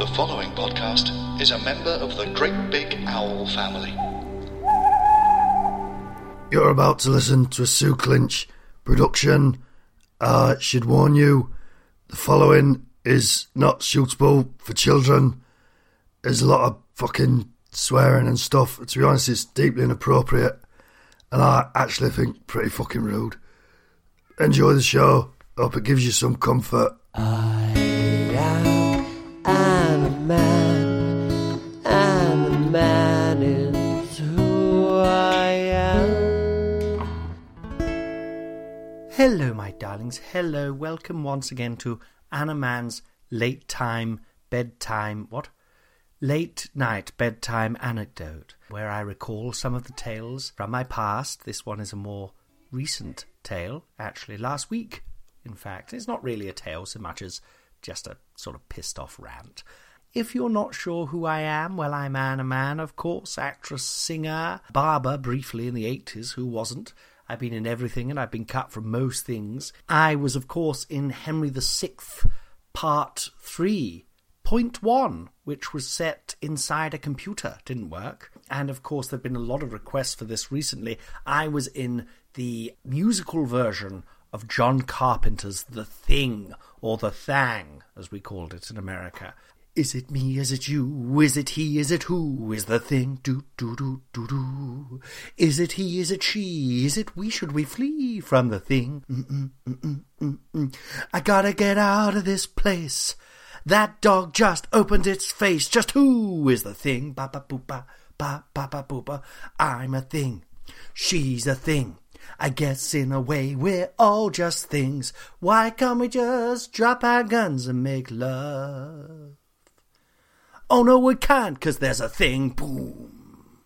The following podcast is a member of the Great Big Owl family. You're about to listen to a Sue Clinch production. I should warn you, the following is not suitable for children. There's a lot of fucking swearing and stuff. To be honest, it's deeply inappropriate, and I actually think pretty fucking rude. Enjoy the show. Hope it gives you some comfort. I'm a man, and the man is who I am. Hello, my darlings. Hello. Welcome once again to Anna Mann's late time bedtime. What? Late night bedtime anecdote, where I recall some of the tales from my past. This one is a more recent tale, actually, last week. In fact, it's not really a tale so much as just a sort of pissed off rant. If you're not sure who I am, well, I'm Anna Mann, of course, actress, singer, barber briefly in the 80s, who wasn't? I've been in everything and I've been cut from most things. I was, of course, in Henry VI, Part 3, Point 1, which was set inside a computer. Didn't work. And, of course, there have been a lot of requests for this recently. I was in the musical version of John Carpenter's The Thing, or The Thang, as we called it in America. Is it me? Is it you? Is it he? Is it who? Is the thing? Do do do do do. Is it he? Is it she? Is it we? Should we flee from the thing? Mm-mm, mm-mm, mm-mm. I gotta get out of this place. That dog just opened its face. Just who is the thing? Ba ba boop ba ba ba ba boop ba. I'm a thing. She's a thing. I guess in a way we're all just things. Why can't we just drop our guns and make love? Oh no, we can't, because there's a thing. Boom.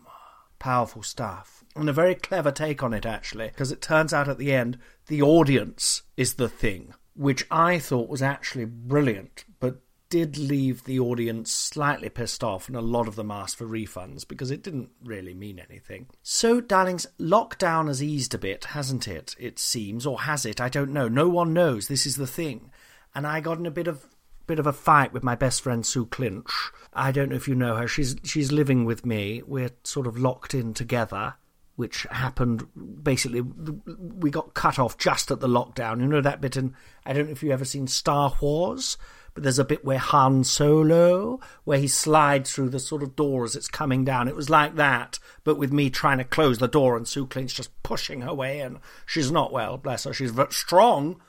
Powerful stuff. And a very clever take on it, actually, because it turns out at the end the audience is the thing, which I thought was actually brilliant, but did leave the audience slightly pissed off, and a lot of them asked for refunds because it didn't really mean anything. So, darlings, lockdown has eased a bit, hasn't it? It seems, or has it? I don't know. No one knows. This is the thing. And I got in a bit of bit of a fight with my best friend Sue Clinch. I don't know if you know her. She's she's living with me. We're sort of locked in together, which happened basically. We got cut off just at the lockdown. You know that bit in. I don't know if you've ever seen Star Wars, but there's a bit where Han Solo, where he slides through the sort of door as it's coming down. It was like that, but with me trying to close the door and Sue Clinch just pushing her way in. She's not well, bless her. She's strong,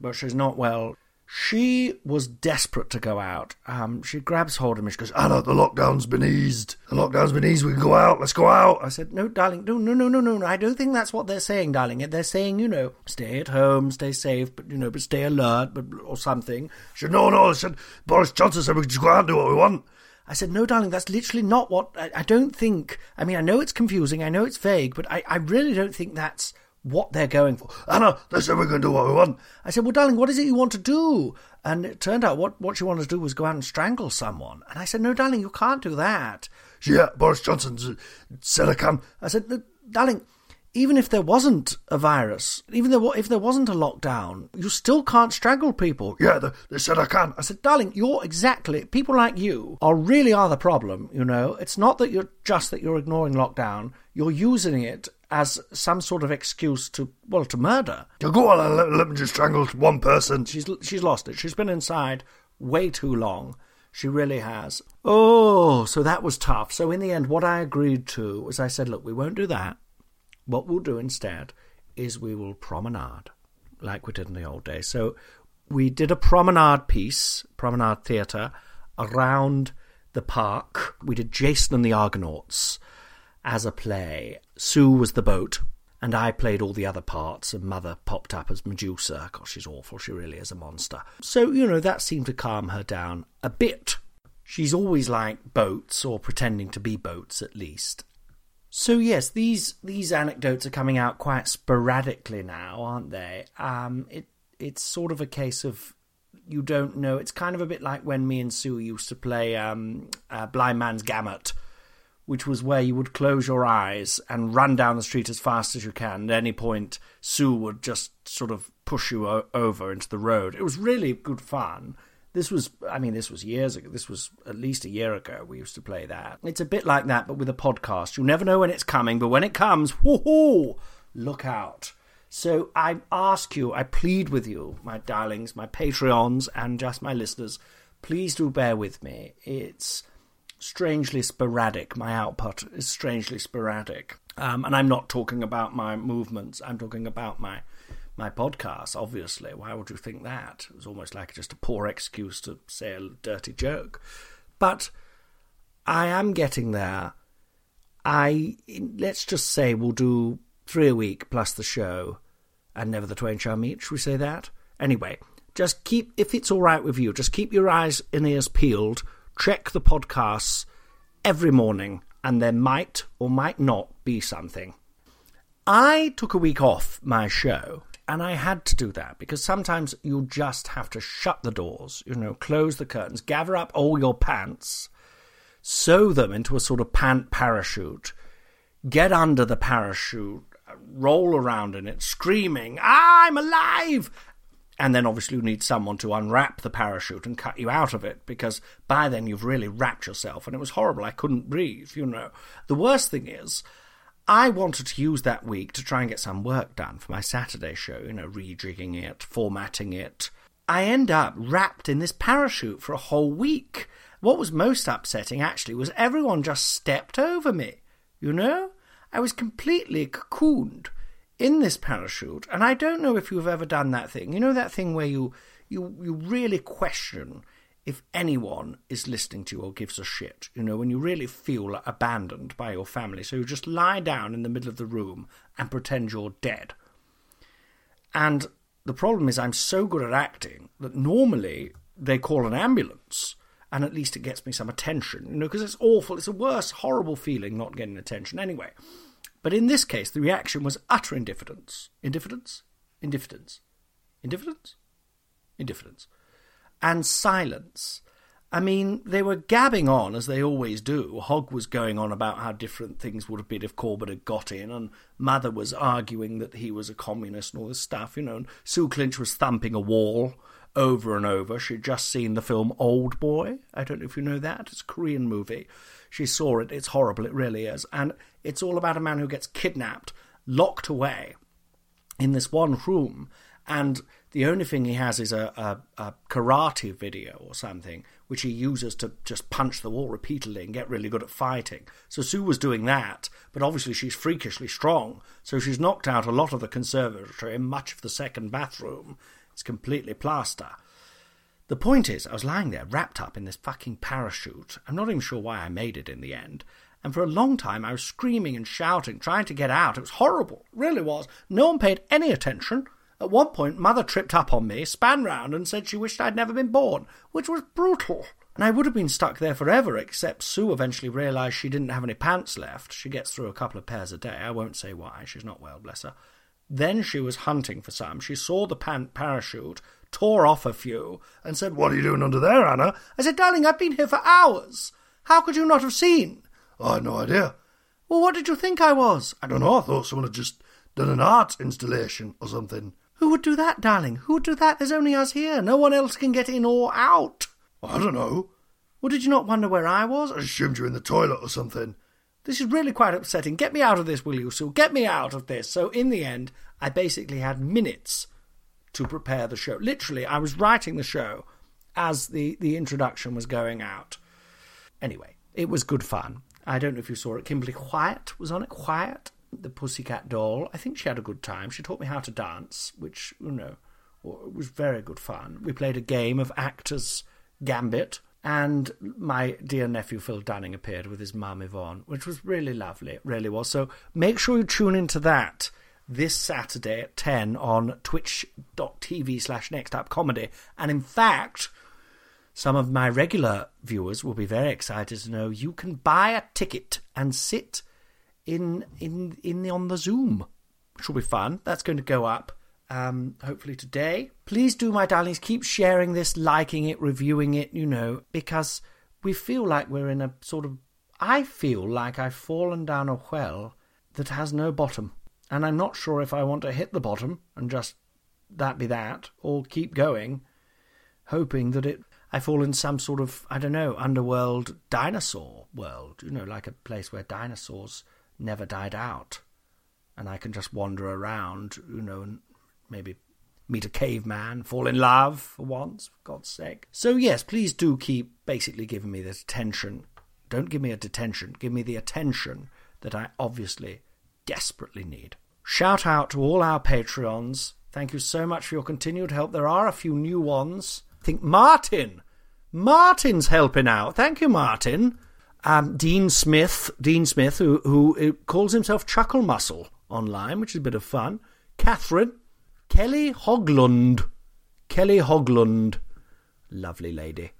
but she's not well. She was desperate to go out. Um, she grabs hold of me. She goes, Anna, the lockdown's been eased. The lockdown's been eased. We can go out. Let's go out. I said, no, darling, no, no, no, no, no. I don't think that's what they're saying, darling. They're saying, you know, stay at home, stay safe, but, you know, but stay alert, but, or something. She said, no, no. I said, Boris Johnson said we can just go out and do what we want. I said, no, darling, that's literally not what. I, I don't think. I mean, I know it's confusing, I know it's vague, but I, I really don't think that's what they're going for. Anna, they said going to do what we want. I said, well, darling, what is it you want to do? And it turned out what, what she wanted to do was go out and strangle someone. And I said, no, darling, you can't do that. Yeah, Boris Johnson uh, said I can. I said, darling, even if there wasn't a virus, even if there wasn't a lockdown, you still can't strangle people. Yeah, they, they said I can. I said, darling, you're exactly people like you are really are the problem. You know, it's not that you're just that you're ignoring lockdown. You're using it as some sort of excuse to well to murder. Go on let, let me just strangle one person. She's she's lost it. She's been inside way too long. She really has. Oh. oh, so that was tough. So in the end, what I agreed to was I said, look, we won't do that. What we'll do instead is we will promenade, like we did in the old days. So we did a promenade piece, promenade theatre, around the park. We did Jason and the Argonauts as a play. Sue was the boat, and I played all the other parts, and Mother popped up as Medusa. Gosh, she's awful. She really is a monster. So, you know, that seemed to calm her down a bit. She's always like boats, or pretending to be boats at least. So yes, these these anecdotes are coming out quite sporadically now, aren't they? Um, it it's sort of a case of you don't know. It's kind of a bit like when me and Sue used to play um, uh, Blind Man's Gamut, which was where you would close your eyes and run down the street as fast as you can. At any point, Sue would just sort of push you o- over into the road. It was really good fun. This was, I mean, this was years ago. This was at least a year ago. We used to play that. It's a bit like that, but with a podcast. You never know when it's coming, but when it comes, whoo look out. So I ask you, I plead with you, my darlings, my Patreons, and just my listeners, please do bear with me. It's strangely sporadic. My output is strangely sporadic. Um, and I'm not talking about my movements, I'm talking about my my podcast, obviously. Why would you think that? It was almost like just a poor excuse to say a dirty joke. But I am getting there. I let's just say we'll do three a week plus the show, and never the twain shall meet. Should we say that? Anyway, just keep if it's all right with you. Just keep your eyes and ears peeled. Check the podcasts every morning, and there might or might not be something. I took a week off my show and I had to do that because sometimes you just have to shut the doors, you know, close the curtains, gather up all your pants, sew them into a sort of pant parachute, get under the parachute, roll around in it, screaming, I'm alive! And then obviously you need someone to unwrap the parachute and cut you out of it because by then you've really wrapped yourself. And it was horrible. I couldn't breathe, you know. The worst thing is, I wanted to use that week to try and get some work done for my Saturday show, you know, rejigging it, formatting it. I end up wrapped in this parachute for a whole week. What was most upsetting, actually, was everyone just stepped over me. You know? I was completely cocooned in this parachute, and I don't know if you've ever done that thing. You know that thing where you you you really question if anyone is listening to you or gives a shit, you know, when you really feel abandoned by your family. So you just lie down in the middle of the room and pretend you're dead. And the problem is, I'm so good at acting that normally they call an ambulance and at least it gets me some attention, you know, because it's awful. It's a worse, horrible feeling not getting attention anyway. But in this case, the reaction was utter indifference. Indifference? Indifference. Indifference? Indifference and silence. I mean, they were gabbing on as they always do. Hogg was going on about how different things would have been if Corbyn had got in, and Mother was arguing that he was a communist and all this stuff, you know. And Sue Clinch was thumping a wall over and over. She'd just seen the film Old Boy. I don't know if you know that. It's a Korean movie. She saw it. It's horrible. It really is. And it's all about a man who gets kidnapped, locked away in this one room, and the only thing he has is a, a, a, karate video or something, which he uses to just punch the wall repeatedly and get really good at fighting. So Sue was doing that, but obviously she's freakishly strong, so she's knocked out a lot of the conservatory and much of the second bathroom. It's completely plaster. The point is, I was lying there wrapped up in this fucking parachute. I'm not even sure why I made it in the end. And for a long time I was screaming and shouting, trying to get out. It was horrible. It really was. No one paid any attention. At one point, Mother tripped up on me, span round, and said she wished I'd never been born, which was brutal. And I would have been stuck there forever, except Sue eventually realised she didn't have any pants left. She gets through a couple of pairs a day. I won't say why. She's not well, bless her. Then she was hunting for some. She saw the pant parachute, tore off a few, and said, What are you doing under there, Anna? I said, Darling, I've been here for hours. How could you not have seen? Oh, I had no idea. Well, what did you think I was? I don't know. I thought someone had just done an art installation or something. Who would do that, darling? Who would do that? There's only us here. No one else can get in or out. I don't know. Well, did you not wonder where I was? I assumed you were in the toilet or something. This is really quite upsetting. Get me out of this, will you, Sue? Get me out of this. So, in the end, I basically had minutes to prepare the show. Literally, I was writing the show as the, the introduction was going out. Anyway, it was good fun. I don't know if you saw it. Kimberly Wyatt was on it. Quiet the Pussycat Doll. I think she had a good time. She taught me how to dance, which, you know, was very good fun. We played a game of Actors Gambit, and my dear nephew Phil Dunning appeared with his mum Yvonne, which was really lovely. It really was. So make sure you tune into that this Saturday at 10 on twitch.tv slash next up comedy. And in fact, some of my regular viewers will be very excited to know you can buy a ticket and sit in in in the on the Zoom. Which will be fun. That's going to go up um, hopefully today. Please do, my darlings, keep sharing this, liking it, reviewing it, you know, because we feel like we're in a sort of. I feel like I've fallen down a well that has no bottom. And I'm not sure if I want to hit the bottom and just that be that, or keep going, hoping that it. I fall in some sort of, I don't know, underworld dinosaur world, you know, like a place where dinosaurs never died out. And I can just wander around, you know, and maybe meet a caveman, fall in love for once, for God's sake. So, yes, please do keep basically giving me the attention. Don't give me a detention, give me the attention that I obviously desperately need. Shout out to all our Patreons. Thank you so much for your continued help. There are a few new ones. I think Martin. Martin's helping out. Thank you, Martin. Um, Dean Smith, Dean Smith, who, who calls himself Chuckle Muscle online, which is a bit of fun. Catherine, Kelly Hoglund. Kelly Hoglund. Lovely lady.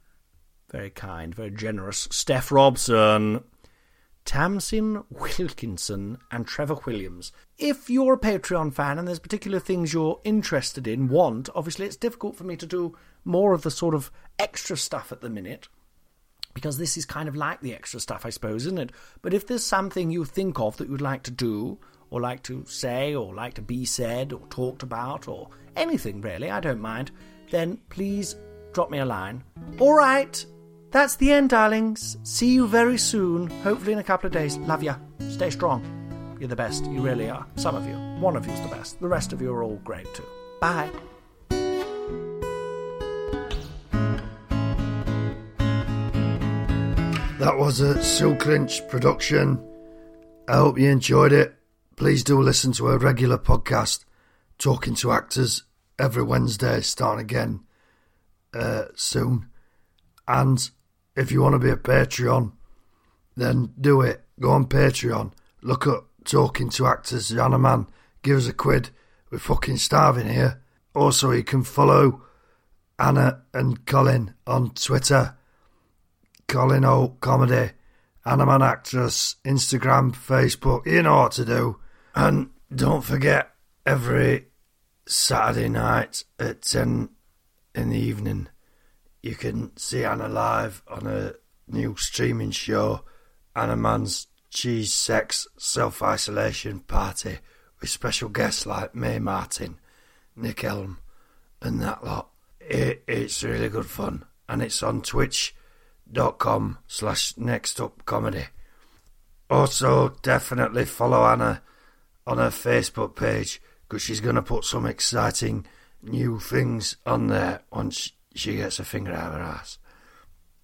Very kind, very generous. Steph Robson. Tamsin Wilkinson and Trevor Williams. If you're a Patreon fan and there's particular things you're interested in, want, obviously it's difficult for me to do more of the sort of extra stuff at the minute because this is kind of like the extra stuff, I suppose, isn't it? But if there's something you think of that you'd like to do, or like to say, or like to be said, or talked about, or anything really, I don't mind, then please drop me a line. All right, that's the end, darlings. See you very soon, hopefully in a couple of days. Love ya. Stay strong. You're the best. You really are. Some of you. One of you's the best. The rest of you are all great too. Bye. That was a Sue Clinch production. I hope you enjoyed it. Please do listen to a regular podcast, Talking to Actors, every Wednesday, starting again uh, soon. And if you want to be a Patreon, then do it. Go on Patreon. Look up Talking to Actors, Anna Mann. Give us a quid. We're fucking starving here. Also, you can follow Anna and Colin on Twitter. Colin Hoult Comedy, Anna Mann Actress, Instagram, Facebook. You know what to do. And don't forget, every Saturday night at 10 in the evening, you can see Anna live on a new streaming show, Anna Mann's Cheese Sex Self Isolation Party, with special guests like Mae Martin, Nick Helm, and that lot. It, it's really good fun, and it's on twitch.com slash next up comedy. Also, definitely follow Anna on her Facebook page because she's going to put some exciting new things on there once she gets her finger out of her ass.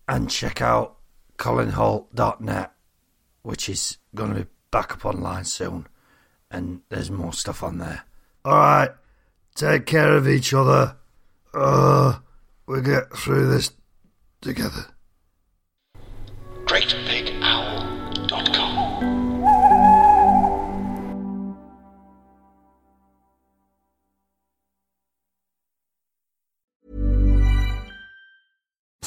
And check out colinhoult.net, which is going to be back up online soon. And there's more stuff on there. All right. Take care of each other. Uh, we get through this together. GreatBigOwl.com.